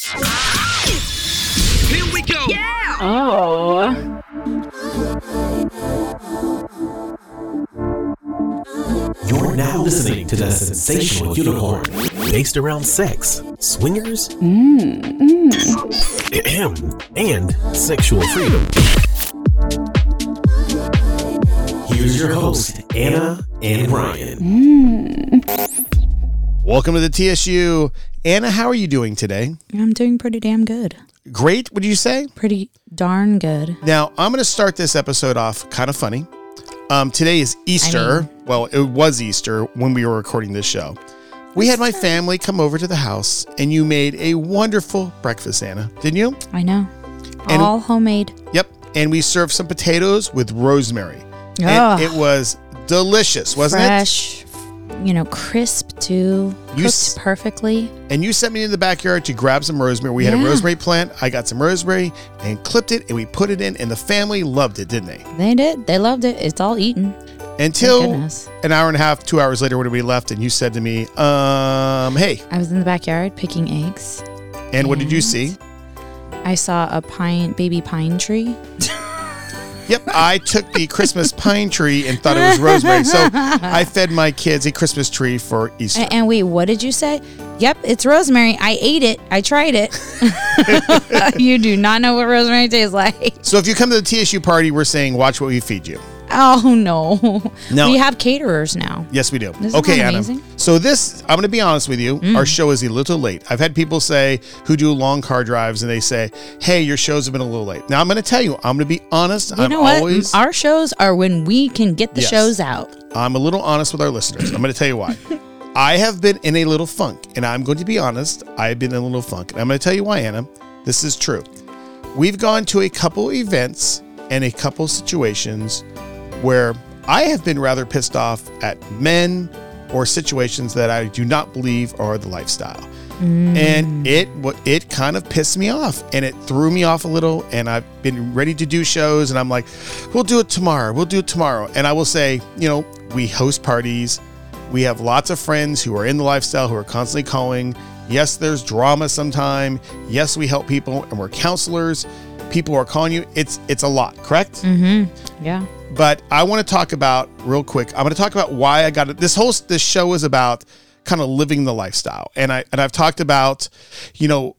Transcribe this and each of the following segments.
Here we go. Oh. You're now listening to the Sinsational Unicorn, based around sex, swingers, mm, mm. ahem, and sexual freedom. Here's your host, Anna and Ryan. Mm. Welcome to the TSU. Anna, how are you doing today? I'm doing pretty damn good. Great, would you say? Pretty darn good. Now, I'm going to start this episode off kind of funny. Um, today is Easter. well, it was Easter when we were recording this show. We had my family come over to the house, and you made a wonderful breakfast, Anna, didn't you? I know. And- All homemade. Yep. And we served some potatoes with rosemary. And it was delicious, wasn't it? Fresh, you know, crisp too. You Cooked s- perfectly. And you sent me in the backyard to grab some rosemary. We had a Yeah. rosemary plant. I got some rosemary and clipped it, and we put it in, and the family loved it, didn't they? They did. They loved it. It's all eaten. Until goodness. an hour and a half, two hours later, when we left, and you said to me, um, hey, I was in the backyard picking eggs. and what did you And see? I saw a pine, baby pine tree. Yep, I took the Christmas pine tree and thought it was rosemary. So I fed my kids a Christmas tree for Easter. A- And wait, what did you say? Yep, it's rosemary. I ate it. I tried it. you do not know what rosemary tastes like. So if you come to the TSU party, we're saying, watch what we feed you. Oh no. No. We have caterers now. Yes, we do. Isn't okay, Anna. amazing? So this, I'm going to be honest with you. Mm. Our show is a little late. I've had people say who do long car drives, and they say, "Hey, your shows have been a little late." Now I'm going to tell you, I'm going to be honest. You I'm know what? always, Our shows are when we can get the Yes. shows out. I'm a little honest with our listeners. I'm going to tell you why. I have been in a little funk, and I'm going to be honest. I've been in a little funk, and I'm going to tell you why, Anna. This is true. We've gone to a couple events and a couple situations where I have been rather pissed off at men or situations that I do not believe are the lifestyle. And it it kind of pissed me off and it threw me off a little and I've been ready to do shows and I'm like we'll do it tomorrow. We'll do it tomorrow. And I will say, you know, we host parties. We have lots of friends who are in the lifestyle who are constantly calling. Yes, there's drama sometime. Yes, we help people and we're counselors. People are calling you. It's it's a lot, correct? Mm-hmm. Yeah. But I want to talk about real quick. I'm going to talk about why I got it. This whole this show is about kind of living the lifestyle, and I and I've talked about, you know,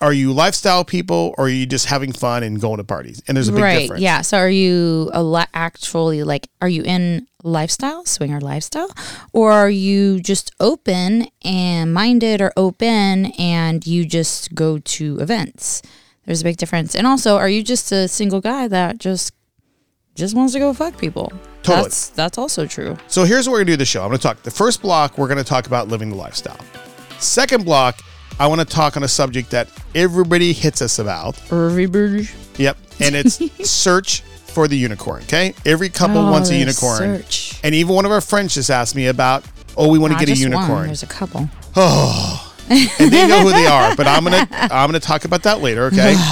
are you lifestyle people or are you just having fun and going to parties? And there's a big right. difference. Yeah. So are you actually like are you in lifestyle, swinger lifestyle, or are you just open and minded or open and you just go to events? There's a big difference. And also, are you just a single guy that just just wants to go fuck people? Totally. That's that's also true. So here's what we're going to do the show. I'm going to talk the first block. We're going to talk about living the lifestyle. Second block, I want to talk on a subject that everybody hits us about. Everybody. Yep, and it's search for the unicorn. Okay, every couple Oh, wants a unicorn. Search. And even one of our friends just asked me about, oh, we want to get a just one, unicorn. There's a couple. Oh, and they know who they are, but I'm gonna I'm gonna talk about that later. Okay.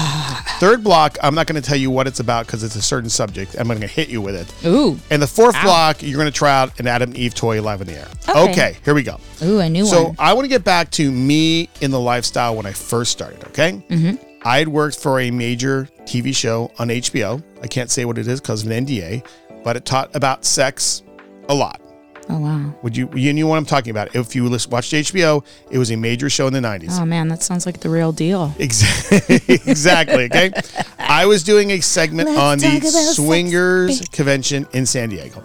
Third block, I'm not gonna tell you what it's about because it's a certain subject. I'm gonna hit you with it. Ooh. And the fourth block, you're gonna try out an Adam Eve toy live in the air. Okay. Okay, here we go. Ooh, a new one. So one. I want to get back to me in the lifestyle when I first started. Okay. Mm-hmm. I had worked for a major TV show on HBO. I can't say what it is because of an NDA, but it taught about sex a lot. Oh wow. Would you you knew what I'm talking about? If you watched HBO, it was a major show in the 90s. Oh man, that sounds like the real deal. Exactly. exactly. Okay. I was doing a segment Let's on the about sex, Swingers. Convention in San Diego.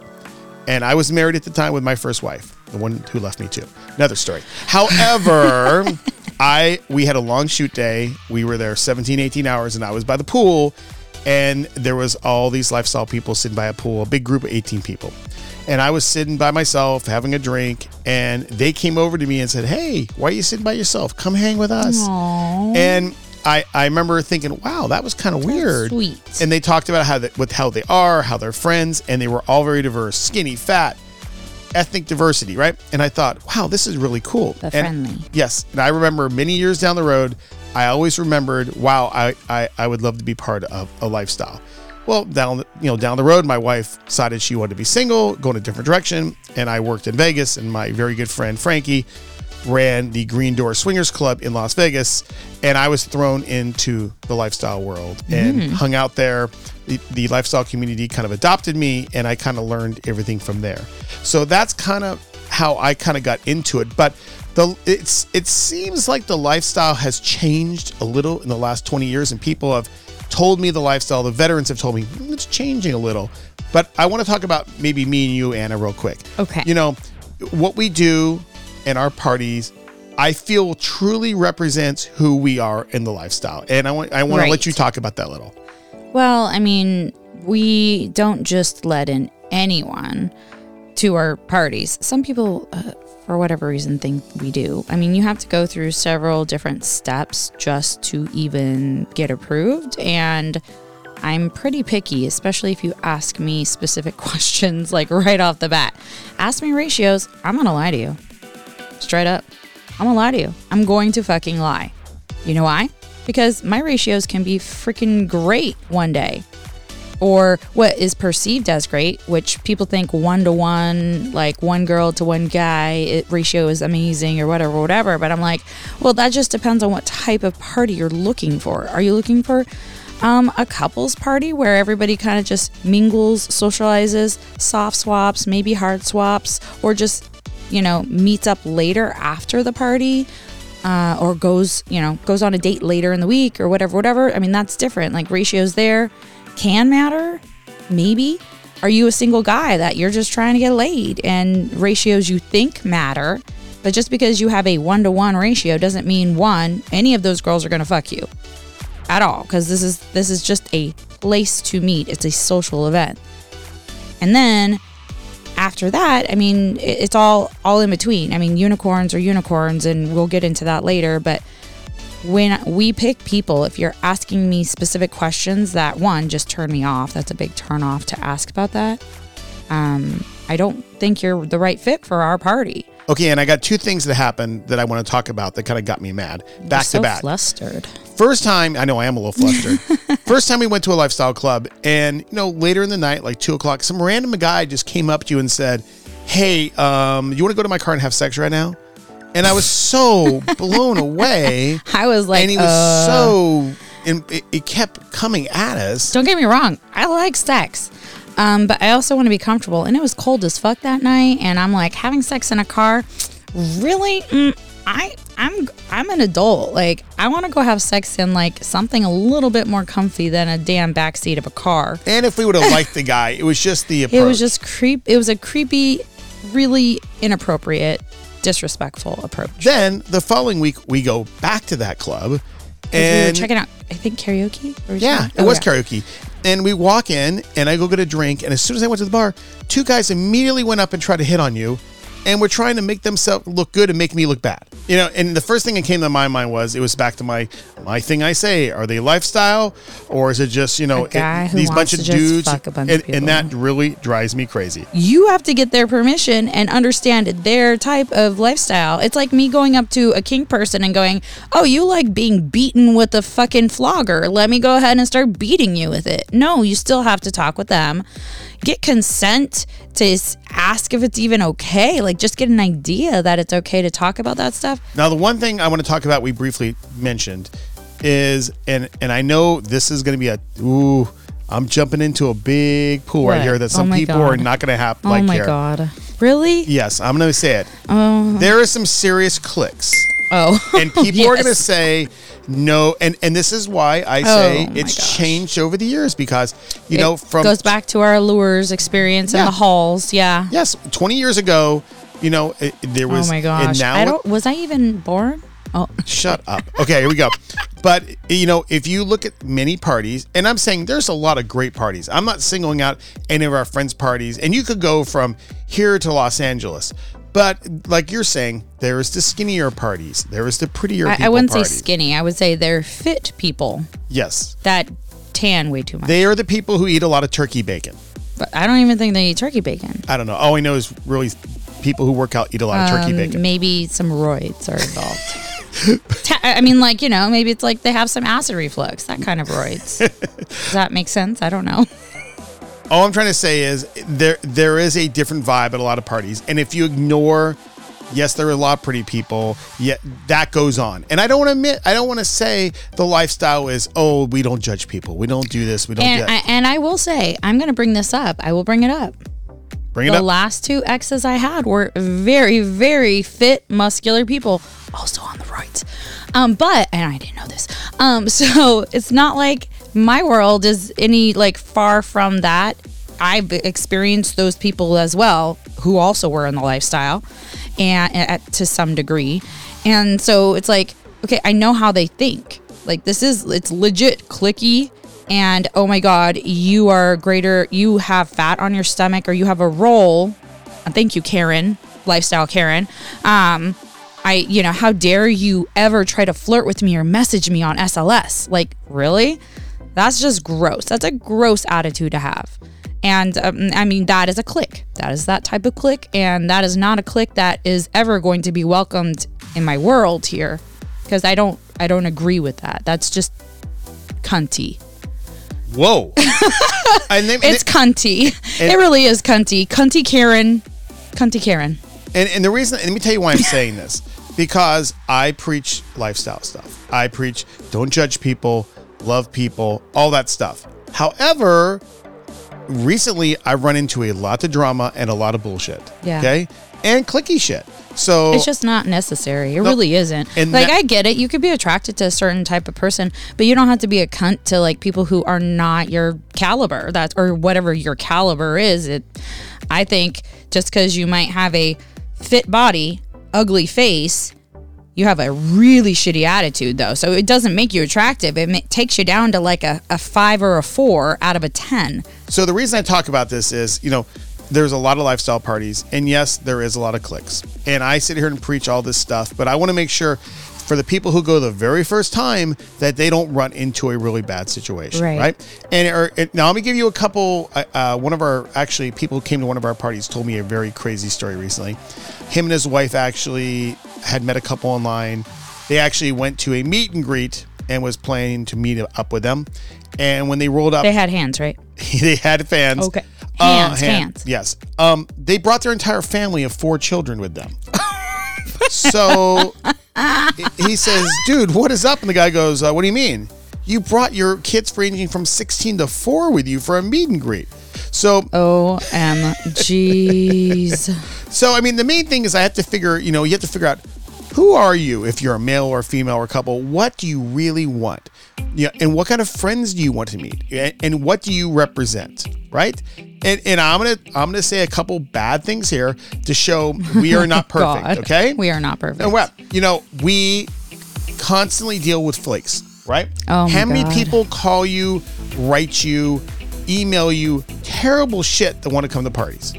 And I was married at the time with my first wife, the one who left me too. Another story. However, I we had a long shoot day. We were there 17, 18 hours, and I was by the pool, and there was all these lifestyle people sitting by a pool, a big group of 18 people. And I was sitting by myself having a drink, and they came over to me and said, Hey, why are you sitting by yourself? Come hang with us. Aww. And I, I remember thinking, wow, that was kind of weird. sweet. And they talked about how they, with how they are, how they're friends, and they were all very diverse, skinny, fat, ethnic diversity, right? And I thought, wow, this is really cool. The And- friendly. Yes, and I remember many years down the road, I always remembered, wow, I, I, I would love to be part of a lifestyle. Well, down the, you know down the road, my wife decided she wanted to be single, go in a different direction, and I worked in Vegas. And my very good friend Frankie ran the Green Door Swingers Club in Las Vegas, and I was thrown into the lifestyle world and mm. hung out there. The, the lifestyle community kind of adopted me, and I kind of learned everything from there. So that's kind of how I kind of got into it. But the it's it seems like the lifestyle has changed a little in the last 20 years, and people have told me the lifestyle. The veterans have told me "Mm, it's changing a little. But I want to talk about maybe me and you, Anna, real quick. Okay. You know what we do in our parties. I feel truly represents who we are in the lifestyle, and I want I want to let you talk about that a little. Well, I mean, we don't just let in anyone to our parties. Some people, uh, for whatever reason, think we do. I mean, you have to go through several different steps just to even get approved. And I'm pretty picky, especially if you ask me specific questions like right off the bat. Ask me ratios, I'm to lie to you. Straight up. I'm to lie to you. I'm going to fucking lie. You know why? Because my ratios can be freaking great one day. Or what is perceived as great, which people think one to one, like one girl to one guy, it ratio is amazing or whatever, whatever. But I'm like, well, that just depends on what type of party you're looking for. Are you looking for um, a couples party where everybody kind of just mingles, socializes, soft swaps, maybe hard swaps, or just, you know, meets up later after the party? uh, or goes you know goes on a date later in the week or whatever whatever i mean that's different like ratios there can matter maybe are you a single guy that you're just trying to get laid and ratios you think matter but just because you have a one-to-one ratio doesn't mean one any of those girls are to fuck you at all because this is this is just a place to meet it's a social event and then after that, I mean, it's all all in between. I mean, unicorns are unicorns, and we'll get into that later. But when we pick people, if you're asking me specific questions, that one just turn me off. That's a big turn off to ask about that. Um, I don't think you're the right fit for our party. Okay, and I got two things that happened that I want to talk about that kind of got me mad back so to back. flustered. First time, I know I am a little flustered. First time we went to a lifestyle club, and you know, later in the night, like two o'clock, some random guy just came up to you and said, "Hey, um, you want to go to my car and have sex right now?" And I was so blown away, I was like, and he was uh, so, and it, it kept coming at us. Don't get me wrong, I like sex. Um, but I also want to be comfortable. And it was cold as fuck that night. And I'm like, having sex in a car, really? Mm, I I'm I'm an adult. Like I want to go have sex in like something a little bit more comfy than a damn backseat of a car. And if we would have liked the guy, it was just the approach. It was just creep. It was a creepy, really inappropriate, disrespectful approach. Then the following week, we go back to that club, we were and checking out. I think karaoke. Or Yeah, it was Okay. karaoke. And we walk in, and I go get a drink. And as soon as I went to the bar, two guys immediately went up and tried to hit on you, and were trying to make themselves look good and make me look bad. You know, and the first thing that came to my mind was it was back to my my thing. I say, are they lifestyle, or is it just you know A guy it- who these wants bunch of just dudes? fuck a bunch of and, and that really drives me crazy. you have to get their permission and understand their type of lifestyle. It's like me going up to a kink person and going, "Oh, you like being beaten with a fucking flogger? Let me go ahead and start beating you with it." No, you still have to talk with them. Get consent to ask if it's even okay. Like just get an idea that it's okay to talk about that stuff. Now, the one thing I want to talk about, we briefly mentioned, is and and I know this is going to be a ooh. I'm jumping into a big pool right here that Oh some my people are not going to have oh like my here. god. Really? Yes, I'm going to say it. Oh. There are some serious clicks, Oh. and people are going to say no. And and this is why I oh say Oh it's changed over the years because you know from goes back to our lures experience in Yeah. the halls. Yeah. yes, 20 years ago, you know it, there oh was. oh my gosh. now I don't was I even born? Oh. Shut up. Okay, here we go. But you know, if you look at many parties, and I'm saying there's a lot of great parties. I'm not singling out any of our friends' parties, and you could go from here to Los Angeles. But like you're saying, there is the skinnier parties. There is the prettier. I, I wouldn't parties. say skinny. I would say they're fit people Yes, that tan way too much. they are the people who eat a lot of turkey bacon. but I don't even think they eat turkey bacon. I don't know. All I know is really people who work out eat a lot of turkey Um, bacon. Maybe some roids are involved. Ta- I mean, like you know, maybe it's like they have some acid reflux, that kind of roids. Does that make sense? I don't know. All I'm trying to say is there there is a different vibe at a lot of parties, and if you ignore Yes, there are a lot of pretty people. Yet that goes on, and I don't want to admit. I don't want to say the lifestyle is. Oh, we don't judge people. We don't do this. We don't. And do that. I, and I will say, I'm going to bring this up. I will bring it up. Bring it the up. The last two exes I had were very, very fit, muscular people, also on the right. Um, but and I didn't know this. Um, so it's not like my world is any like far from that. I've experienced those people as well who also were in the lifestyle, and to some degree, and so it's like okay, I know how they think. Like this is it's legit clicky and oh my god you are greater you have fat on your stomach or you have a roll thank you karen lifestyle karen. Um i you know how dare you ever try to flirt with me or message me on sls like really that's just gross that's a gross attitude to have and um, i mean that is a click that is that type of click and that is not a click that is ever going to be welcomed in my world here because i don't i don't agree with that that's just cunty Whoa. and, they, it's cunty. And- it really is cunty. Cunty Karen. Cunty Karen. and, and the reason, let me tell you why I'm saying this. Because I preach lifestyle stuff. I preach don't judge people, love people, all that stuff. However, recently I've run into a lot of drama and a lot of bullshit. Yeah. Okay. And clicky shit. So It's just not necessary. It really isn't. And like that- I get it. You could be attracted to a certain type of person, but you don't have to be a cunt to like people who are not your caliber. That's or whatever your caliber is. It I think just cuz you might have a fit body, ugly face, you have a really shitty attitude though. So it doesn't make you attractive. It takes you down to like a, a 5 or a 4 out of a 10. So the reason I talk about this is, you know, there's a lot of lifestyle parties, and yes, there is a lot of clicks. And I sit here and preach all this stuff, but I want to make sure for the people who go the very first time that they don't run into a really bad situation, Right. right? And or, now let me give you a couple. Uh, uh, one of our actually people who came to one of our parties told me a very crazy story recently. Him and his wife actually had met a couple online. They actually went to a meet and greet and was planning to meet up with them. And when they rolled up, They had hands, right? they had fans. Okay. Uh, Hands, hands. Yes. Um, they brought their entire family of four children with them. so he says, "Dude, what is up?" And the guy goes, uh, "What do you mean? You brought your kids ranging from 16 to 4 with you for a meet and greet." So, OMGs. so I mean, the main thing is I have to figure. You know, you have to figure out who are you if you're a male or a female or a couple. What do you really want? Yeah, and what kind of friends do you want to meet? And, and what do you represent? Right? And, and I'm gonna I'm gonna say a couple bad things here to show we are not perfect. God. Okay? We are not perfect. And well, you know, we constantly deal with flakes, right? Oh How many God. people call you, write you, email you terrible shit that want to come to parties?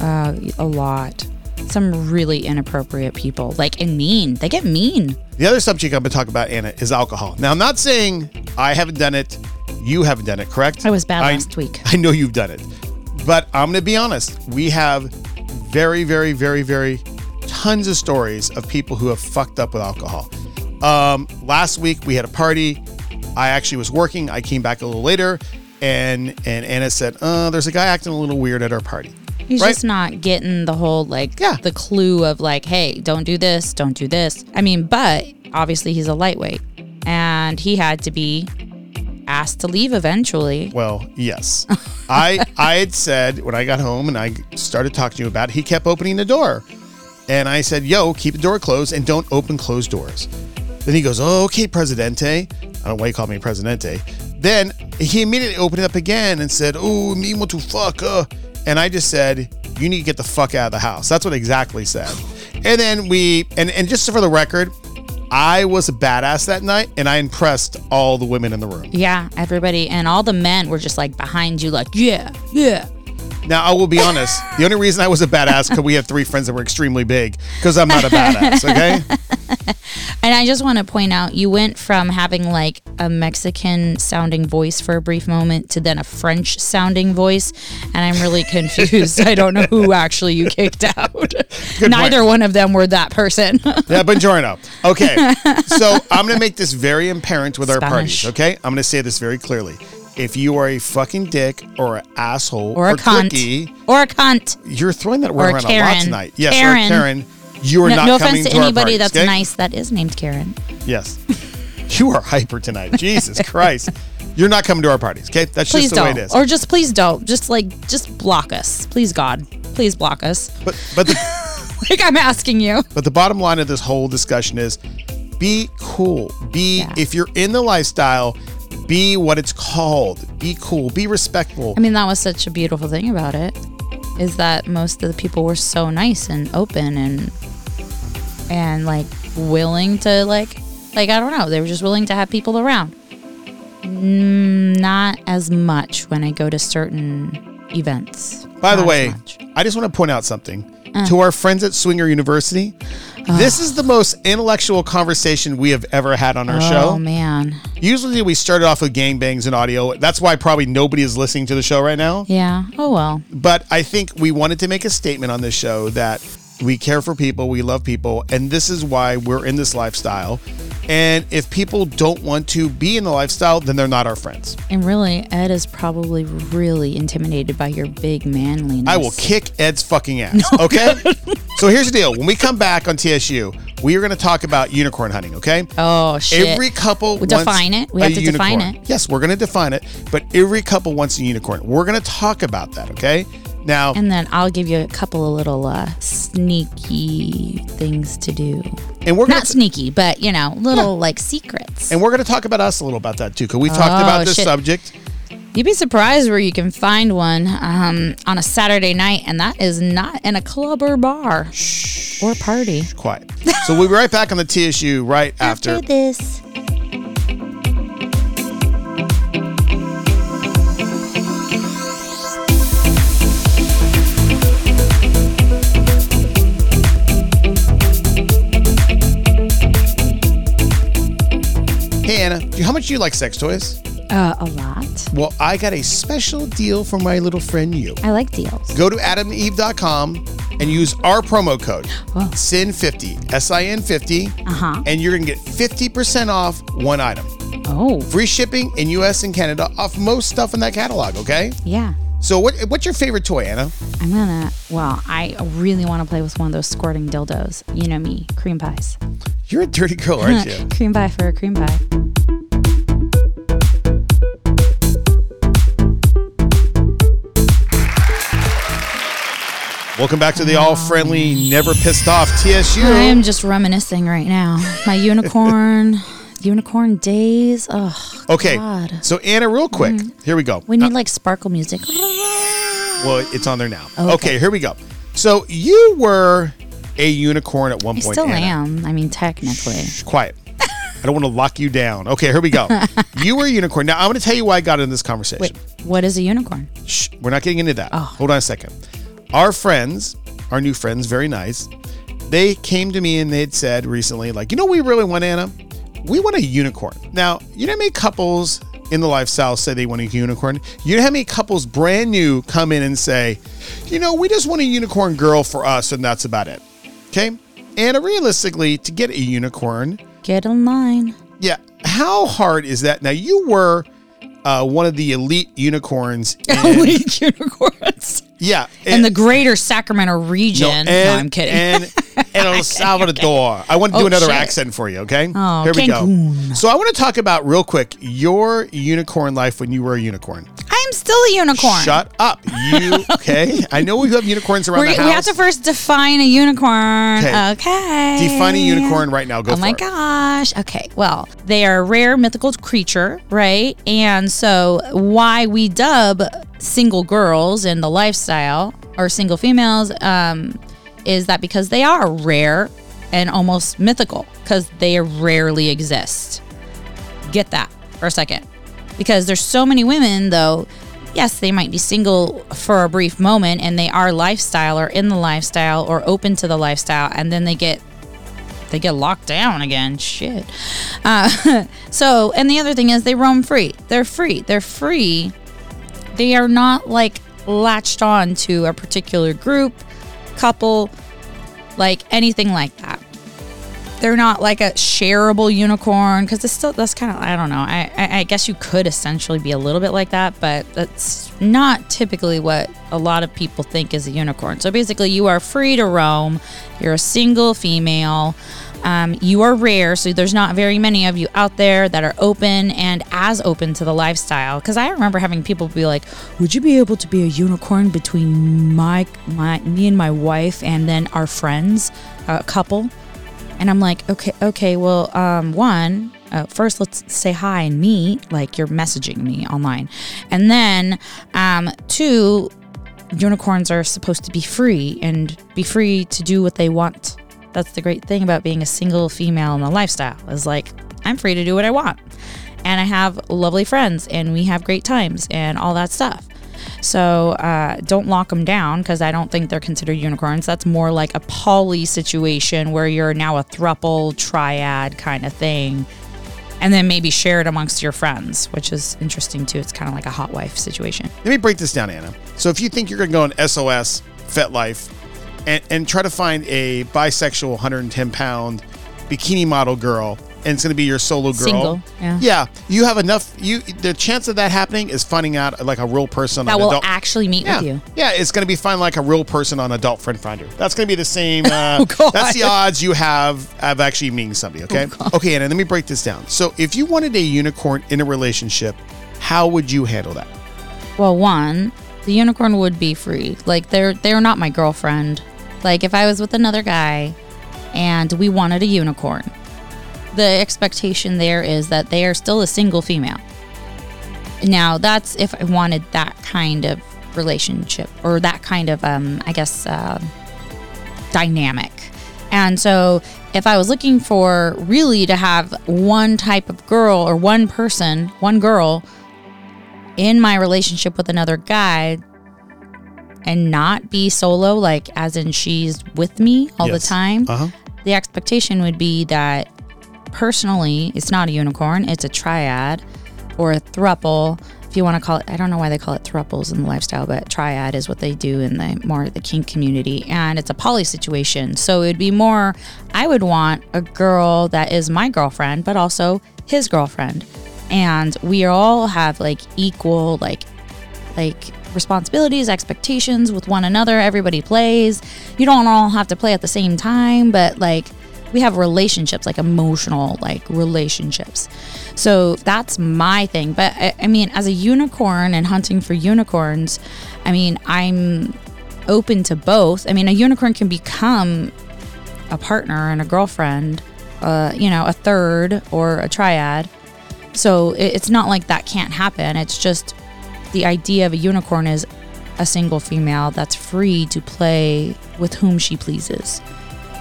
Uh, a lot. Some really inappropriate people. Like, and mean. They get mean. The other subject I'm going to talk about, Anna, is alcohol. Now, I'm not saying I haven't done it, you haven't done it, correct? I was bad I- last week. I know you've done it. But I'm going to be honest. We have very, very, very, very tons of stories of people who have fucked up with alcohol. Um, last week we had a party. I actually was working. I came back a little later, and and Anna said, uh, "There's a guy acting a little weird at our party." He's Right. just not getting the whole, like, Yeah. the clue of, like, hey, don't do this, don't do this. I mean, but obviously he's a lightweight. And he had to be asked to leave eventually. Well, yes. I I had said when I got home and I started talking to you about it, he kept opening the door. And I said, yo, keep the door closed and don't open closed doors. Then he goes, oh, okay, Presidente. I don't know why he called me Presidente. Then he immediately opened it up again and said, oh, me want to fuck. Uh. And I just said, you need to get the fuck out of the house. That's what I exactly said. And then we, and, and just for the record, I was a badass that night and I impressed all the women in the room. Yeah, everybody. And all the men were just, like, behind you, like, yeah, yeah. Now, I will be honest. The only reason I was a badass because we have three friends that were extremely big because I'm not a badass. Okay. And I just want to point out you went from having like a Mexican sounding voice for a brief moment to then a French sounding voice. And I'm really confused. I don't know who actually you kicked out. Neither one of them were that person. Yeah, buongiorno. Okay. So I'm going to make this very apparent with our parties. Okay. I'm going to say this very clearly. If you are a fucking dick or an asshole or a cunt. clicky, or a cunt. you're throwing that word around a lot tonight. Yes, or Karen. Karen. You are no, not no offense to to anybody parties, that's okay? nice that is named Karen. Yes. you are hyper tonight. Jesus Christ. You're not coming to our parties, okay? That's Please just the way don't, it is. or just please don't. Just like just block us, please God, please block us. but but the Like I'm asking you. but the bottom line of this whole discussion is be cool. Be Yeah. if you're in the lifestyle, be what it's called. Be cool. Be respectful. I mean, that was such a beautiful thing about it, is that most of the people were so nice and open and and like willing to like like I don't know, they were just willing to have people around. Mm, not as much when I go to certain events. By the Not as way. Uh. I just want to point out something to our friends at Swinger University. Uh. This is the most intellectual conversation we have ever had on our show. oh man, Usually we started off with gangbangs and audio. That's why probably nobody is listening to the show right now. yeah. Oh well. But I think we wanted to make a statement on this show that we care for people, we love people, and this is why we're in this lifestyle. And if people don't want to be in the lifestyle, then they're not our friends. And really, Ed is probably really intimidated by your big manliness. I will kick Ed's fucking ass. Okay? So here's the deal. When we come back on TSU, we are going to talk about unicorn hunting, okay? Oh shit. Every couple We wants define it. We have to define it. Yes, we're going to define it, but every couple wants a unicorn. We're going to talk about that, okay? Now, And then I'll give you a couple of little uh, sneaky things to do. and we're Not sneaky, but you know, little like secrets. and we're going to talk about us a little about that too, because we talked Oh, about this shit. subject. You'd be surprised where you can find one um, on a Saturday night, and that is not in a club or bar or party. Quiet. So we'll be right back on the TSU right after. this. Hey Anna, how much do you like sex toys? Uh, a lot. Well, I got a special deal for my little friend you. I like deals. Go to adameve.com and use our promo code Oh. SIN50, S I N 50, Uh-huh. and you're going to get 50% off one item. Oh, Free shipping in US and Canada off most stuff in that catalog, okay? yeah. So what what's your favorite toy, Anna? I'm gonna. Well, I really want to play with one of those squirting dildos. You know me, cream pies. You're a dirty girl, aren't you? cream pie for a cream pie. Welcome back to the all friendly, never pissed off TSU. I am just reminiscing right now. My unicorn, unicorn days. Oh, okay. God. So Anna, real mm-hmm. quick, here we go. We need uh, like sparkle music. Well, it's on there now. Oh, okay. Okay. here we go. So you were a unicorn at one I point. still Anna. am. I mean, technically. Shh, quiet. I don't want to lock you down. Okay, here we go. you were a unicorn. Now I'm going to tell you why I got in this conversation. Wait, what is a unicorn? Shh, we're not getting into that. Oh. Hold on a second. Our friends, our new friends, very nice. They came to me and they'd said recently, like, you know, what we really want Anna. We want a unicorn. Now, you know how many couples in the lifestyle say they want a unicorn? You know how many couples brand new come in and say, you know, we just want a unicorn girl for us, and that's about it. Okay. And realistically, to get a unicorn, Get online. yeah, how hard is that? Now, you were uh, one of the elite unicorns. in- Elite unicorns. Yeah. In the greater Sacramento region. No, and, I'm kidding. And, and El Salvador. I want to do Oh, another shit. accent for you, okay? Oh, Here we go. So I want to talk about real quick your unicorn life when you were a unicorn. I am still a unicorn. Shut up. You okay? I know we have unicorns around We're, the we have to first define a unicorn. Okay. Okay. Define a unicorn right now. Go Oh my it. gosh. Okay. Well, they are a rare mythical creature, right? And so, why we dub single girls in the lifestyle or single females um, is that because they are rare and almost mythical because they rarely exist. Get that for a second. Because there's so many women, though, yes, they might be single for a brief moment and they are lifestyle or in the lifestyle or open to the lifestyle, and then they get they get locked down again. Shit. Uh, so, and the other thing is they roam free. They're free. They're free. They are not like latched on to a particular group, couple, like anything like that. They're not like a shareable unicorn because it's still that's kind of I don't know. I, I I guess you could essentially be a little bit like that, but that's not typically what a lot of people think is a unicorn. So basically, you are free to roam. You're a single female. Um, you are rare, so there's not very many of you out there that are open and as open to the lifestyle. Because I remember having people be like, "Would you be able to be a unicorn between my my me and my wife and then our friends, a couple?" And I'm like, "Okay, okay. Well, um, one, uh, first let's say hi and meet. Like you're messaging me online, and then um, two, unicorns are supposed to be free and be free to do what they want." That's the great thing about being a single female in the lifestyle is like I'm free to do what I want. And I have lovely friends and we have great times and all that stuff. So uh, don't lock them down because I don't think they're considered unicorns. That's more like a poly situation where you're now a thruple, triad kind of thing. And then maybe share it amongst your friends, which is interesting too. It's kind of like a hot wife situation. Let me break this down, Anna. So if you think you're going to go on SLS, FetLife, and, and try to find a bisexual 110 pound bikini model girl, and it's going to be your solo girl. Single, yeah. Yeah, you have enough. You the chance of that happening is finding out like a real person. That on will adult, actually meet yeah, with you. yeah, it's going to be finding like a real person on Adult Friend Finder. That's going to be the same. Uh, Oh, That's the odds you have of actually meeting somebody. Okay. okay, Anna. Let me break this down. So if you wanted a unicorn in a relationship, how would you handle that? Well, one, the unicorn would be free. Like they're they're not my girlfriend. Like if I was with another guy and we wanted a unicorn, the expectation there is that they are still a single female. Now, that's if I wanted that kind of relationship or that kind of um I guess uh, dynamic. And so if I was looking for really to have one type of girl or one person, one girl in my relationship with another guy and not be solo, like as in she's with me all Yes. the time, Uh huh. the expectation would be that personally, it's not a unicorn, it's a triad or a thruple. If you want to call it, I don't know why they call it thruples in the lifestyle, but triad is what they do in the more the kink community, and it's a poly situation. So it'd be more. I would want a girl that is my girlfriend, but also his girlfriend, and we all have like equal like like responsibilities, expectations with one another. Everybody plays. You don't all have to play at the same time, but like we have relationships, like emotional like relationships. So that's my thing. But I, I mean, as a unicorn and hunting for unicorns, I mean, I'm open to both. I mean, a unicorn can become a partner and a girlfriend, uh, you know, a third or a triad. So it, it's not like that can't happen. It's just the idea of a unicorn is a single female that's free to play with whom she pleases.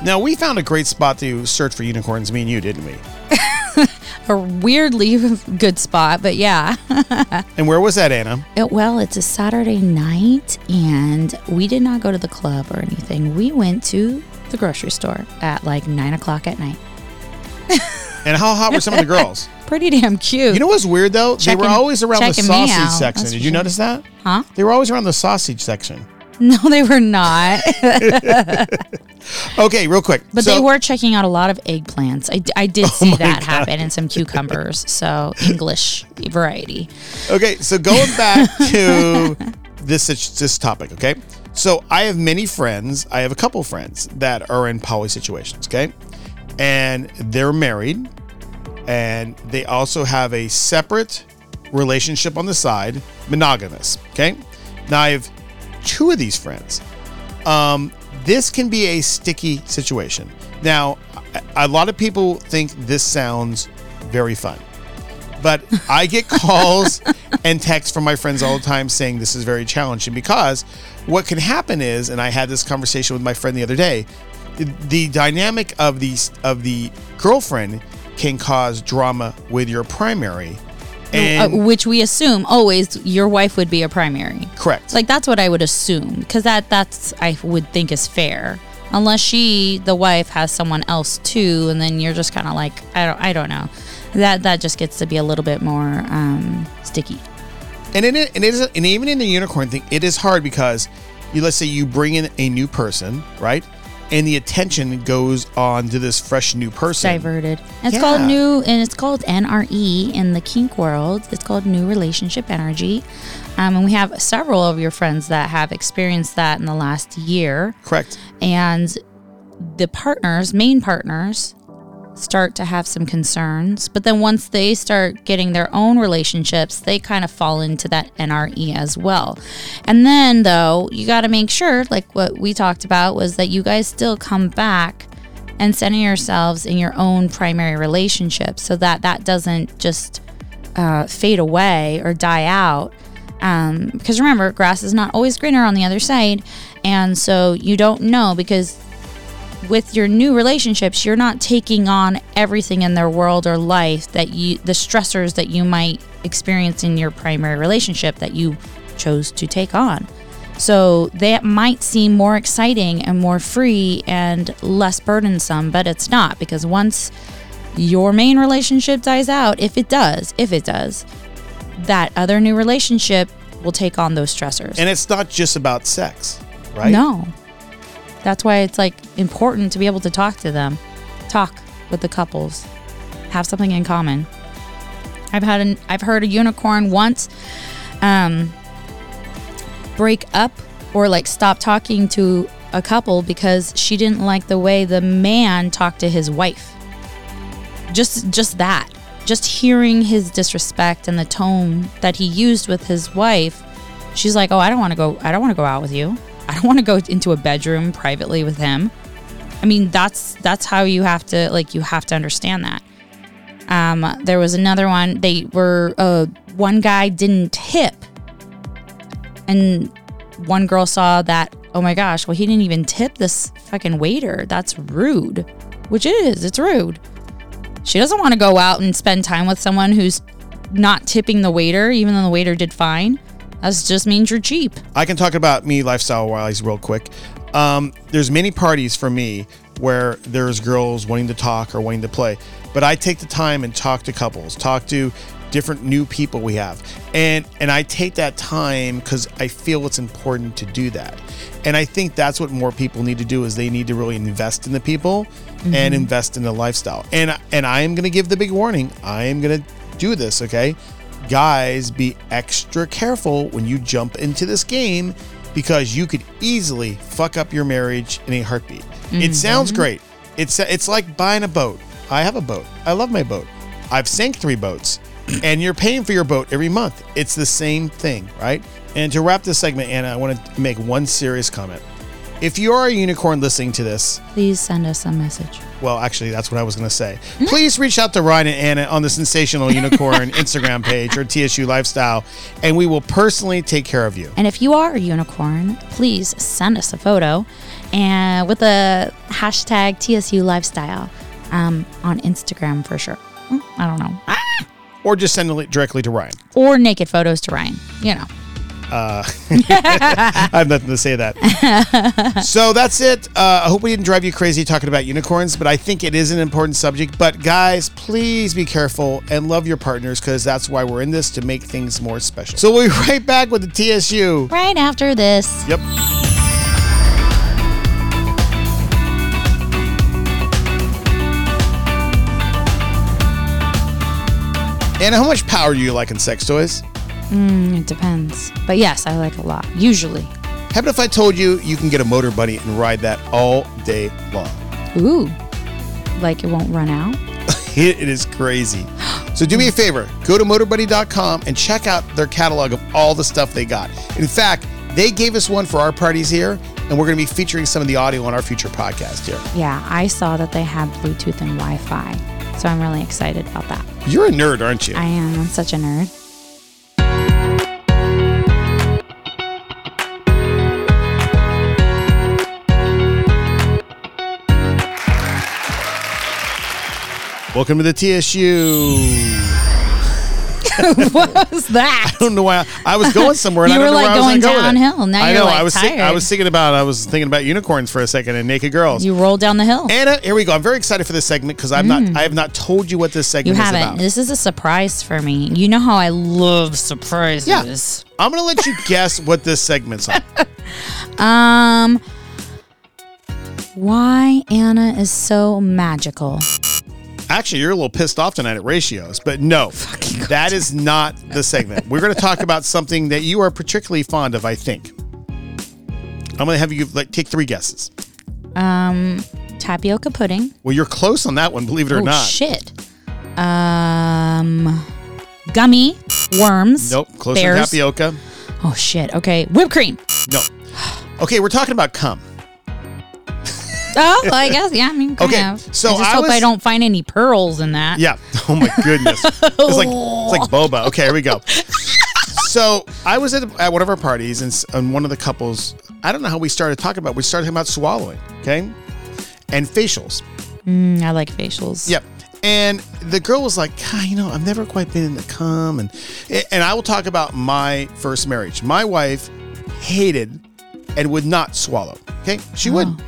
Now we found a great spot to search for unicorns. Me and you, didn't we? A weirdly good spot, but yeah. And where was that, Anna? It- well, it's a Saturday night, and we did not go to the club or anything. We went to the grocery store at like nine o'clock at night. And how hot were some of the girls? Pretty damn cute. You know what's weird though? they were always around the sausage section. that's Did you sure. notice that? huh? They were always around the sausage section. No, they were not. Okay, real quick. But So- they were checking out a lot of eggplants. I, I did oh see that happen and some cucumbers. So English variety. Okay, so going back to this this topic, okay? So I have many friends. I have a couple friends that are in poly situations, okay? And they're married and they also have a separate relationship on the side, monogamous, okay? Now I have two of these friends. Um, this can be a sticky situation. Now, a lot of people think this sounds very fun but I get calls and texts from my friends all the time saying this is very challenging because what can happen is, and I had this conversation with my friend the other day, the, the dynamic of the of the girlfriend can cause drama with your primary, Uh, which we assume always your wife would be a primary. correct. Like that's what I would assume because that that's I would think is fair. Unless she, the wife, has someone else too, and then you're just kind of like I don't I don't know. That that just gets to be a little bit more um, sticky. and in it, and it is, and even in the unicorn thing, it is hard because you let's say you bring in a new person, right? And the attention goes on to this fresh new person. diverted. It's Yeah. called new, and it's called NRE in the kink world. It's called new relationship energy. Um, and we have several of your friends that have experienced that in the last year. Correct. And the partners, main partners, start to have some concerns. But then once they start getting their own relationships, they kind of fall into that NRE as well. And then, though, you got to make sure, like what we talked about, was that you guys still come back and center yourselves in your own primary relationship so that that doesn't just uh, fade away or die out. Um, because remember, grass is not always greener on the other side. And so you don't know because with your new relationships, you're not taking on everything in their world or life that you, the stressors that you might experience in your primary relationship that you chose to take on. So that might seem more exciting and more free and less burdensome, but it's not because once your main relationship dies out, if it does, if it does, that other new relationship will take on those stressors. And it's not just about sex, right? No. That's why it's like important to be able to talk to them, talk with the couples, have something in common. I've had an I've heard a unicorn once um break up or like stop talking to a couple because she didn't like the way the man talked to his wife. Just just that. Just hearing his disrespect and the tone that he used with his wife, she's like, "Oh, I don't want to go I don't want to go out with you. I don't want to go into a bedroom privately with him." I mean, that's that's how you have to like you have to understand that. Um, there was another one. They were uh, one guy didn't tip, and one girl saw that. Oh my gosh! Well, he didn't even tip this fucking waiter. That's rude. Which it is. It's rude. She doesn't want to go out and spend time with someone who's not tipping the waiter, even though the waiter did fine. That just means you're cheap. I can talk about me lifestyle wise real quick. Um, there's many parties for me where there's girls wanting to talk or wanting to play, but I take the time and talk to couples, talk to different new people we have, and and I take that time because I feel it's important to do that, and I think that's what more people need to do is they need to really invest in the people and invest in the lifestyle, and and I am gonna give the big warning. I am gonna do this, okay? Guys be extra careful when you jump into this game because you could easily fuck up your marriage in a heartbeat. It mm-hmm. sounds great. It's it's like buying a boat. I have a boat. I love my boat. I've sank 3 boats and you're paying for your boat every month. It's the same thing, right? And to wrap this segment, Anna, I want to make one serious comment. If you are a unicorn listening to this, Please send us a message. well, actually, that's what I was going to say. Please reach out to Ryan and Anna on the Sinsational Unicorn Instagram page or TSU Lifestyle, and we will personally take care of you. And if you are a unicorn, please send us a photo and with the hashtag TSU lifestyle um, on Instagram for sure. Mm, I don't know. Or just send it directly to Ryan. Or naked photos to Ryan. You know. I have nothing to say to that. so that's it. Uh, I hope we didn't drive you crazy talking about unicorns, but I think it is an important subject. But guys, please be careful and love your partners because that's why we're in this to make things more special. So we'll be right back with the TSU. Right after this. Yep. Anna, how much power do you like in sex toys? Mm, it depends. But yes, I like a lot. Usually. How about if I told you you can get a Motorbunny and ride that all day long? Ooh. Like it won't run out. It is crazy. So do me a favor, go to motorbunny.com and check out their catalog of all the stuff they got. In fact, they gave us one for our parties here, and we're going to be featuring some of the audio on our future podcast here. Yeah, I saw that they have Bluetooth and Wi Fi. So I'm really excited about that. You're a nerd, aren't you? I am. I'm such a nerd. Welcome to the TSU. what was that? I don't know why I, I was going somewhere. And You I don't were, like, where I going gonna go with it. downhill. Now I know. like, I was think- I was thinking about I was thinking about unicorns for a second and naked girls. You rolled down the hill. Anna, here we go. I'm very excited for this segment because I'm not. I have not told you what this Mm. You segment is haven't. This is a surprise for me. You know how I love surprises. Yeah. I'm gonna let you guess what this segment's on. Um why Anna is so magical. Actually, you're a little pissed off tonight at ratios, but no, that is not the segment. We're going to talk about something that you are particularly fond of, I think. I'm going to have you like take three guesses. Um, tapioca pudding. Well, you're close on that one, believe it or oh not. shit. Um, gummy worms. Nope, close on tapioca. Oh shit. Okay, whipped cream. No. Okay, we're talking about cum. Oh, well, I guess yeah. I mean, kind Okay, of. so I just I hope I don't find any pearls in that. Yeah. Oh my goodness. It's like it's like boba. Okay, here we go. So I was at, at one of our parties, and, s- and one of the couples. I don't know how we started talking about. We started talking about swallowing. Okay, and facials. Mm, I like facials. Yep. And the girl was like, "God, you know, I've never quite been in the cum, and and I will talk about my first marriage. My wife hated and would not swallow. Okay, she wouldn't.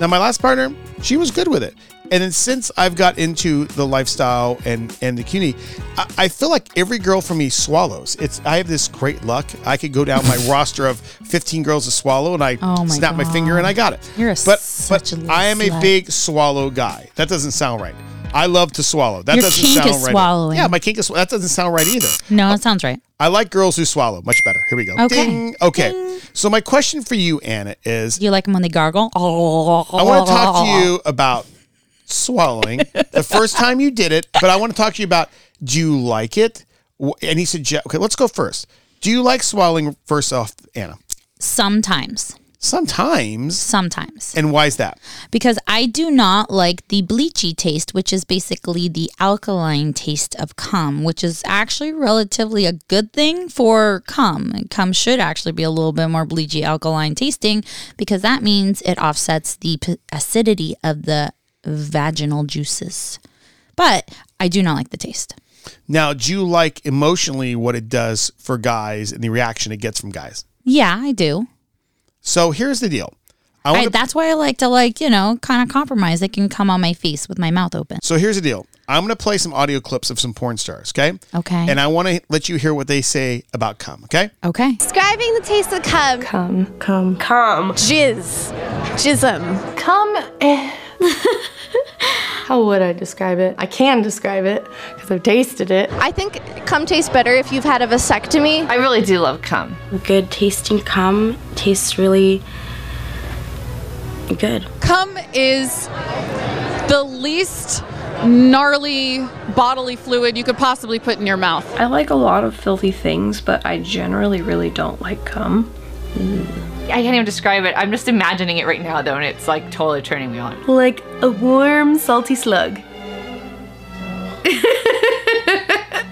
Now my last partner, she was good with it. And then since I've got into the lifestyle and and the CUNY, I, I feel like every girl for me swallows. It's I have this great luck. I could go down my roster of 15 girls to swallow, and I Oh my snap my finger and I got it. You're a but but a I am a big swallow guy. That doesn't sound right. I love to swallow. That Your doesn't kink sound is right. swallowing. Yeah, my kink is that doesn't sound right either. No, that sounds right. I like girls who swallow. Much better. Here we go. Okay. Ding. Okay. So my question for you, Anna, is Do you like them when they gargle? I want to talk to you about swallowing the first time you did it, but I want to talk to you about do you like it? And he said. Okay, let's go first. Do you like swallowing first off, Anna? Sometimes. Sometimes. Sometimes. And why is that? Because I do not like the bleachy taste, which is basically the alkaline taste of cum, which is actually relatively a good thing for cum. And cum should actually be a little bit more bleachy alkaline tasting because that means it offsets the p- acidity of the vaginal juices. But I do not like the taste. Now, do you like emotionally what it does for guys and the reaction it gets from guys? Yeah, I do. So here's the deal. I I, want to that's why I like to like, you know, kind of compromise. It can come on my face with my mouth open. So here's the deal. I'm going to play some audio clips of some porn stars, okay? Okay. And I want to let you hear what they say about cum, okay? Okay. Describing the taste of cum. Come, come, come. Jizz. Jism. Come. eh. How would I describe it? I can describe it because I've tasted it. I think cum tastes better if you've had a vasectomy. I really do love cum. good tasting cum tastes really good. Cum is the least gnarly bodily fluid you could possibly put in your mouth. I like a lot of filthy things, but I generally really don't like cum. Mm. I can't even describe it. I'm just imagining it right now, though, and it's like totally turning me on. Like a warm, salty slug.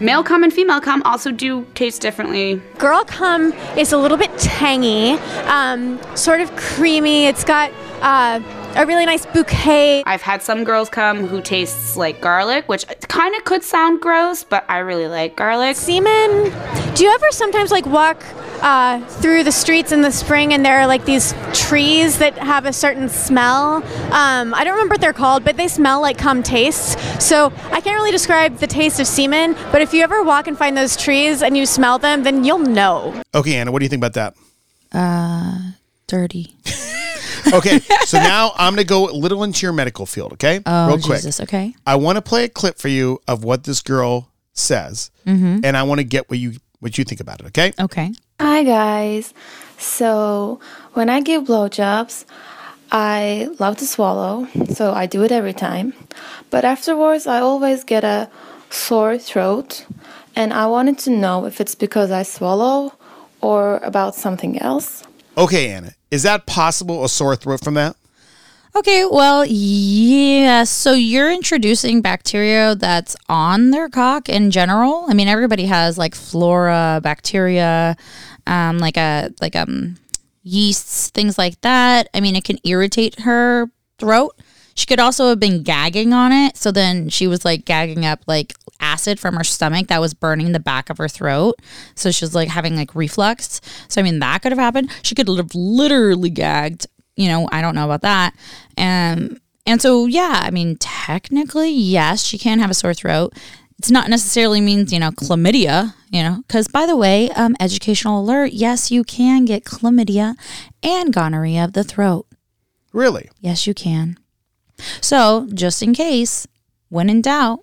Male cum and female cum also do taste differently. Girl cum is a little bit tangy, um, sort of creamy. It's got uh, a really nice bouquet. I've had some girls cum who tastes like garlic, which kind of could sound gross, but I really like garlic. Semen. Do you ever sometimes like walk uh, through the streets in the spring and there are like these trees that have a certain smell? Um, I don't remember what they're called, but they smell like cum tastes. So I can't really describe the taste of semen, but if you ever walk and find those trees and you smell them, then you'll know. Okay, Anna, what do you think about that? Uh, dirty. Okay, so now I'm going to go a little into your medical field, okay? Oh, Real quick. Jesus. Okay. I want to play a clip for you of what this girl says, Mm-hmm. and I want to get what you what you think about it, okay? Okay. Hi guys. So when I give blowjobs, I love to swallow, so I do it every time. But afterwards, I always get a sore throat, and I wanted to know if it's because I swallow or about something else. Okay, Anna, is that possible a sore throat from that? Okay, well, yes. So you're introducing bacteria that's on their cock in general. I mean, everybody has like flora, bacteria, um, like a like um yeasts, things like that. I mean, it can irritate her throat. She could also have been gagging on it. So then she was like gagging up like acid from her stomach that was burning the back of her throat. So she was like having like reflux. So I mean that could have happened. She could have literally gagged. You know, I don't know about that. Um and so yeah, I mean technically yes, she can have a sore throat. It's not necessarily means, you know, chlamydia, you know, because by the way, um, educational alert, yes, you can get chlamydia and gonorrhea of the throat. Really? Yes, you can. So, just in case, when in doubt,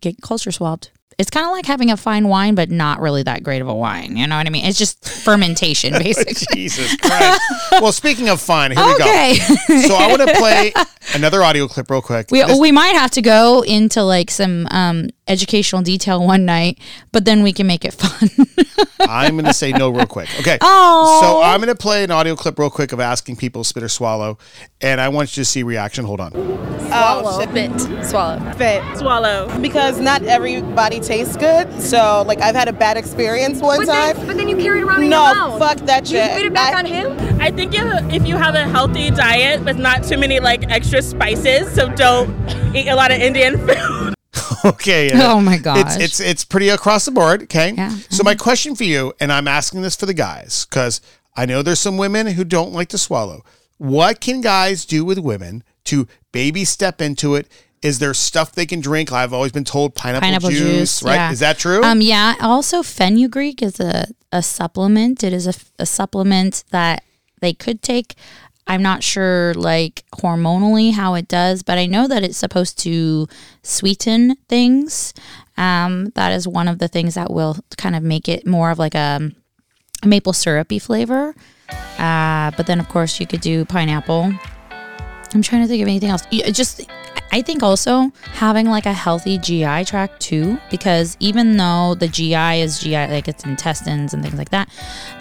get culture swabbed. It's kind of like having a fine wine, but not really that great of a wine. You know what I mean? It's just fermentation, basically. Jesus Christ. well, speaking of fun, here Okay. we go. Okay. So I want to play another audio clip real quick. We, This- we might have to go into like some um, educational detail one night, but then we can make it fun. I'm going to say no real quick. Okay. Oh. So I'm going to play an audio clip real quick of asking people spit or swallow, and I want you to see reaction. Hold on. Oh, spit. Swallow. Spit. Swallow. Because not everybody tastes good. So, like, I've had a bad experience one But time. then- but then you carried it around in no, your mouth. fuck that You shit. spit it back I- on him? I think if, if you have a healthy diet with not too many like extra spices, so don't eat a lot of Indian food. okay. Oh my It's gosh. it's it's pretty across the board. Okay. Yeah. So my question for you, and I'm asking this for the guys, because I know there's some women who don't like to swallow. What can guys do with women to baby step into it? Is there stuff they can drink? I've always been told pineapple, Pineapple juice, juice, right? yeah. Is that true? Um, yeah. Also, fenugreek is a, a supplement. It is a, a supplement that they could take. I'm not sure, like hormonally, how it does, but I know that it's supposed to sweeten things. Um, that is one of the things that will kind of make it more of like a, a maple syrupy flavor. Uh, but then, of course, you could do pineapple. I'm trying to think of anything else. Just, I think also having like a healthy GI tract too, because even though the GI is GI, like it's intestines and things like that,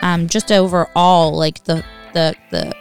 um, just overall, like the the the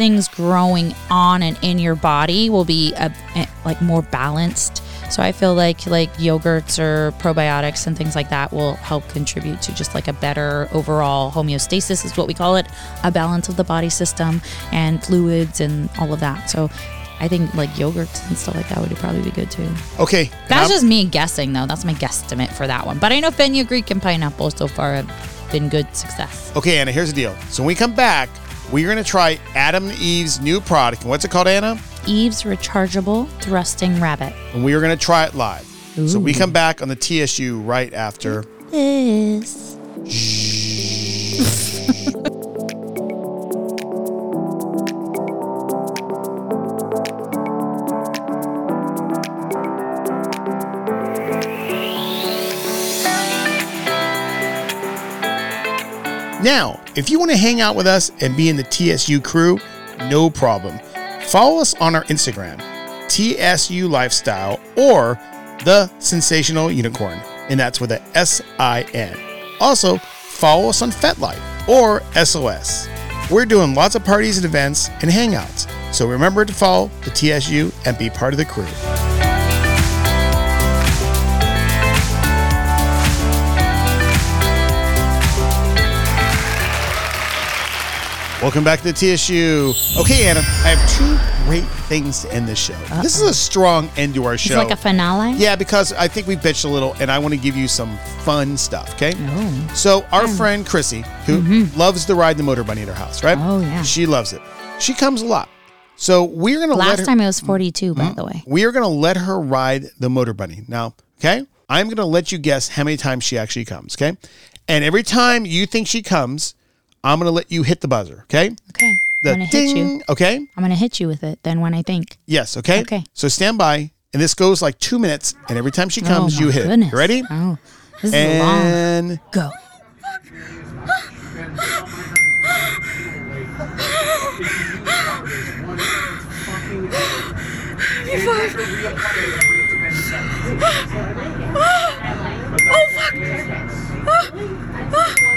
things growing on and in your body will be a, a- like more balanced. So I feel like like yogurts or probiotics and things like that will help contribute to just like a better overall homeostasis is what we call it, a balance of the body system and fluids and all of that. So I think like yogurts and stuff like that would probably be good too. okay. That's just me guessing though. That's my guesstimate for that one. But I know fenugreek and pineapple so far have been good success. Okay, Anna, here's the deal. So when we come back, we're going to try Adam and Eve's new product. What's it called, Anna? Eve's rechargeable thrusting rabbit. And we are going to try it live. So we come back on the TSU right after. This. If you want to hang out with us and be in the TSU crew, no problem. Follow us on our Instagram, TSU Lifestyle, or The Sinsational Unicorn, and that's with a S I N. Also, follow us on FetLife or SLS. We're doing lots of parties and events and hangouts, so remember to follow the TSU and be part of the crew. Welcome back to the TSU. Okay, Anna, I have two great things to end this show. This is a strong end to our show. It's like a finale. Yeah, because I think we bitched a little, and I want to give you some fun stuff. Okay. Oh. So our friend Chrissy, who mm-hmm. loves to ride the Motorbunny at her house, right? Oh, yeah. She loves it. She comes a lot. So we're gonna let Last her, time it was 42, by mm-hmm. the way. we are gonna let her ride the Motorbunny. Now, okay, I'm gonna let you guess how many times she actually comes. Okay, and every time you think she comes, I'm gonna let you hit the buzzer. Okay. Okay. The I'm gonna hit you. Okay. I'm gonna hit you with it then when I think. Yes. Okay. Okay. So stand by, and this goes like two minutes, and every time she oh comes, oh, you hit goodness. it. You ready? Oh, this is long. and Go. Oh fuck! Oh, oh,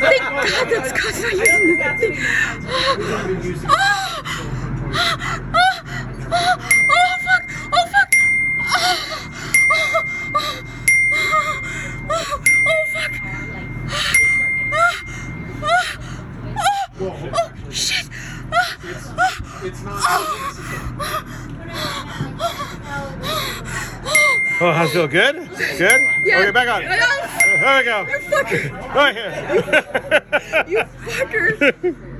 Thank God that's God's not using that thing. Oh fuck! Oh fuck! Oh fuck! Oh shit! Oh, how's it feel? Good? Good? Yeah. Okay, back on. There we go. You fucker! Right here. You fuckers!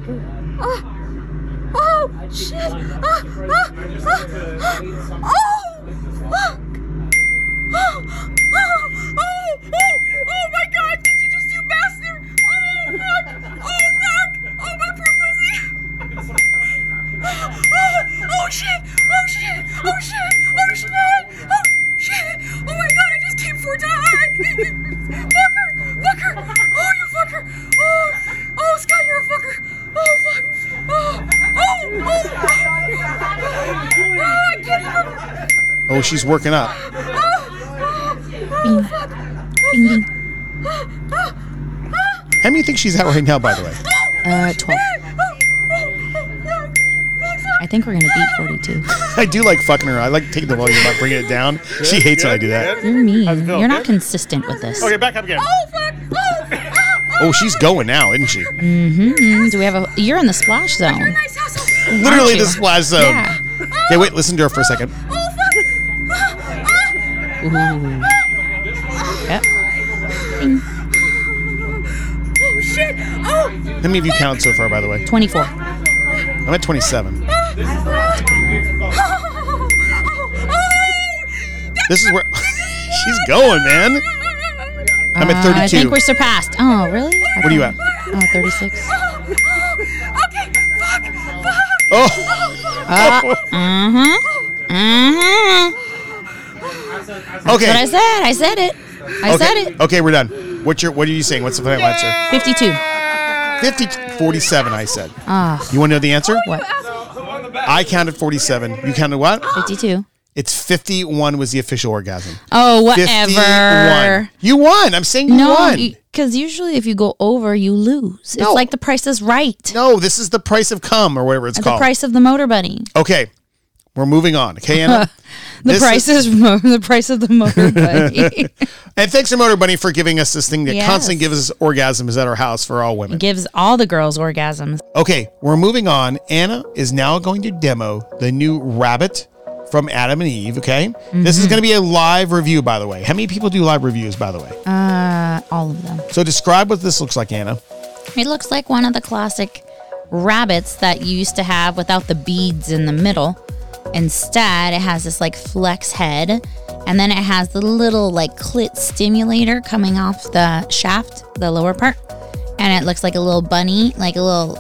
Oh, oh shit! Ah, ah, ah, ah. Oh, fuck! Oh, oh, oh, oh, oh my God! Did you just do bastard? Oh, fuck. Oh, Oh, oh shit! Oh shit! Oh shit! Oh shit! Oh shit! Oh my god, I just came for a die! fucker! Fucker! Oh you fucker! Oh! Oh Scott, you're a fucker! Oh fuck! Oh! Oh! Oh! Oh, oh I can't even... oh she's working up. How many think she's at right now, by the way? Oh, uh, 12. I think we're going to beat 42. I do like fucking her. I like taking the volume up, bringing it down. she hates when I do that. You're mean. How's it feel? You're not Good? consistent with this. Okay, back up again. Oh, she's going now, isn't she? Mm-hmm. Do we have a? You're in the splash zone. Literally Aren't you? the splash zone. Yeah. Okay, wait, listen to her for a second. Ooh. Yep. Oh shit! Oh! How many of you count so far, by the way? 24. I'm at 27. This is where she's going, man. I'm at Uh, 32. I think we're surpassed. Oh, really? I What are you thought- at? Oh, 36. Oh. Uh, mm-hmm. Mm-hmm. Okay. That's what I said. I said it. I okay. said it. Okay, we're done. What's your what are you saying? What's the final answer? 52. 50 47 I said. Ah. You want to know the answer? What? I counted 47. You counted what? 52. It's 51 was the official orgasm. Oh, whatever. 51. You won. I'm saying you No, won. because usually if you go over, you lose. No. It's like the price is right. no, this is the price of cum or whatever it's called. the called. price of the Motorbunny. Okay. We're moving on. Okay, Anna? The This price is, mo- the price of the motor bunny. And thanks to Motorbunny for giving us this thing that Yes. constantly gives us orgasms at our house for all women. it gives all the girls orgasms. Okay, we're moving on. Anna is now going to demo the new rabbit from Adam and Eve. Okay, this is Mhm. going to be a live review, by the way. How many people do live reviews, by the way? Uh, all of them. So describe what this looks like, Anna. It looks like one of the classic rabbits that you used to have without the beads in the middle. Instead, it has this like flex head, and then it has the little like clit stimulator coming off the shaft, the lower part, and it looks like a little bunny, like a little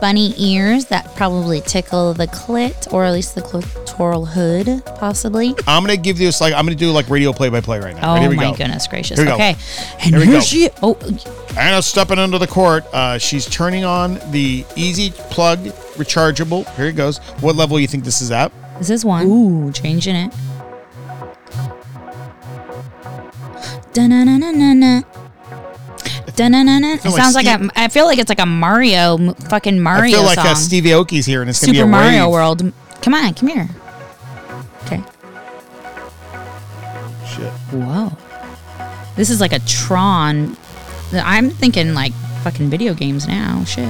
bunny ears that probably tickle the clit or at least the clitoral hood, possibly. I'm to give you this like I'm to do like radio play by play right now. Oh Here we my go. goodness gracious. Here we go. Okay. And Here here she Oh, Anna's stepping into the court. Uh, she's turning on the easy plug rechargeable. Here it goes. What level you think this is at? This is one. Ooh, changing it. Da-na-na-na-na-na. Da-na-na-na. It feel like sounds like a, I feel like it's like a Mario, fucking Mario I feel like song. uh, Stevie Aoki's here and it's going to be a Mario rave. World. Come on, come here. Okay. Shit. Whoa. This is like a Tron. I'm thinking like fucking video games now. Shit.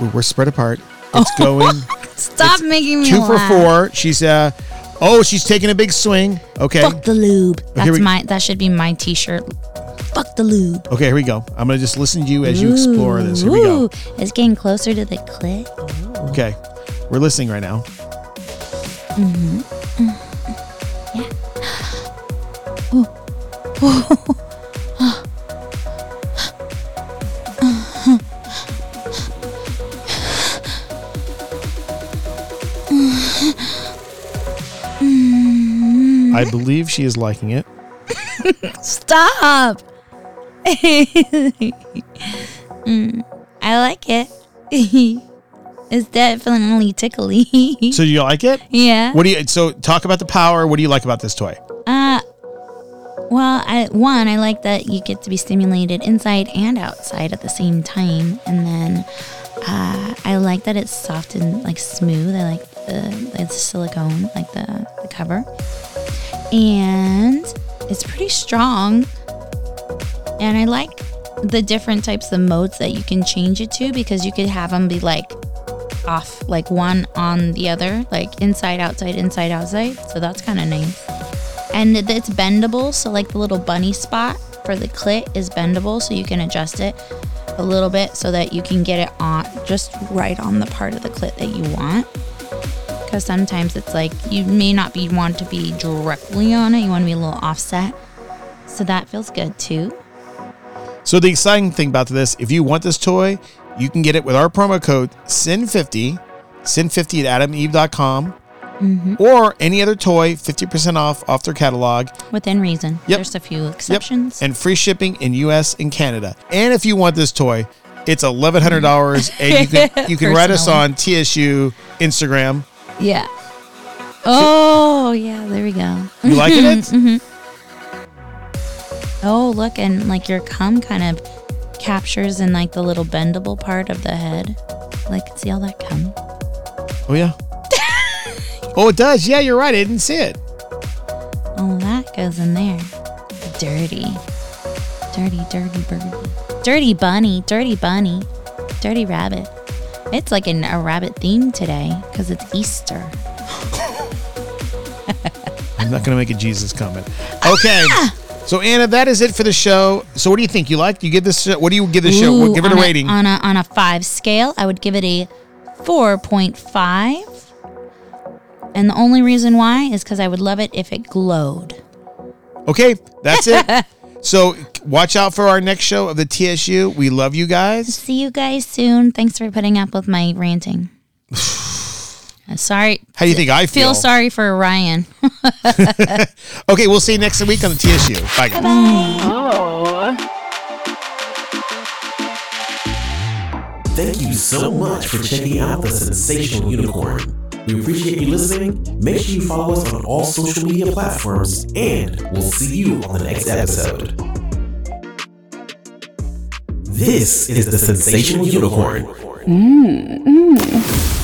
We're- We're spread apart. It's going. Stop making me two for four. She's uh oh, she's taking a big swing. Okay. Fuck the lube. here That's we- my. That should be my T-shirt. Fuck the lube. Okay, here we go. I'm gonna just listen to you as you explore this. Here we go. Ooh, It's getting closer to the clit. Okay. We're listening right now. Mm-hmm. I believe she is liking it. Stop. Mm, I like it. it's definitely tickly. So you like it? Yeah. What do you so talk about the power? What do you like about this toy? Uh, well, I, one, I like that you get to be stimulated inside and outside at the same time, and then uh, I like that it's soft and like smooth. I like the it's silicone, like the the cover, and it's pretty strong. And I like the different types of modes that you can change it to because you could have them be like off, like one on the other, like inside, outside, inside, outside. So that's kind of nice and it's bendable so like the little bunny spot for the clit is bendable so you can adjust it a little bit so that you can get it on just right on the part of the clit that you want because sometimes it's like you may not be want to be directly on it you want to be a little offset so that feels good too So the exciting thing about this, if you want this toy, you can get it with our promo code SIN50, SIN50 at adameve.com, Mhm. or any other toy, 50% off off their catalog. within reason Yep. there's a few Yep. exceptions And free shipping in US and Canada. And if you want this toy, it's eleven hundred dollars, and you can you can write us on TSU Instagram. Yeah Oh yeah, there we go. You liking it? Mhm. Oh look, and like your cum kind of captures in like the little bendable part of the head. Like, see all that cum? Oh yeah. oh, it does. Yeah, you're right. I didn't see it. Oh, that goes in there. Dirty, dirty, dirty birdie, dirty bunny, dirty bunny, dirty rabbit. It's like an, a rabbit theme today because it's Easter. I'm not gonna make a Jesus comment. Ah! Okay. So Anna, that is it for the show. So what do you think? You like? You give this? What do you give the show? Ooh, What, give it a rating. on a on a five scale. I would give it a four point five, and the only reason why is because I would love it if it glowed. Okay, that's it. so watch out for our next show of the TSU. We love you guys. See you guys soon. Thanks for putting up with my ranting. Uh, sorry. How do you think I feel? Feel sorry for Ryan. Okay, we'll see you next week on the TSU. Bye guys. Oh. Thank you so much for checking out the Sinsational Unicorn. We appreciate you listening. Make sure you follow us on all social media platforms, and we'll see you on the next episode. This is the Sinsational Unicorn. Mmm.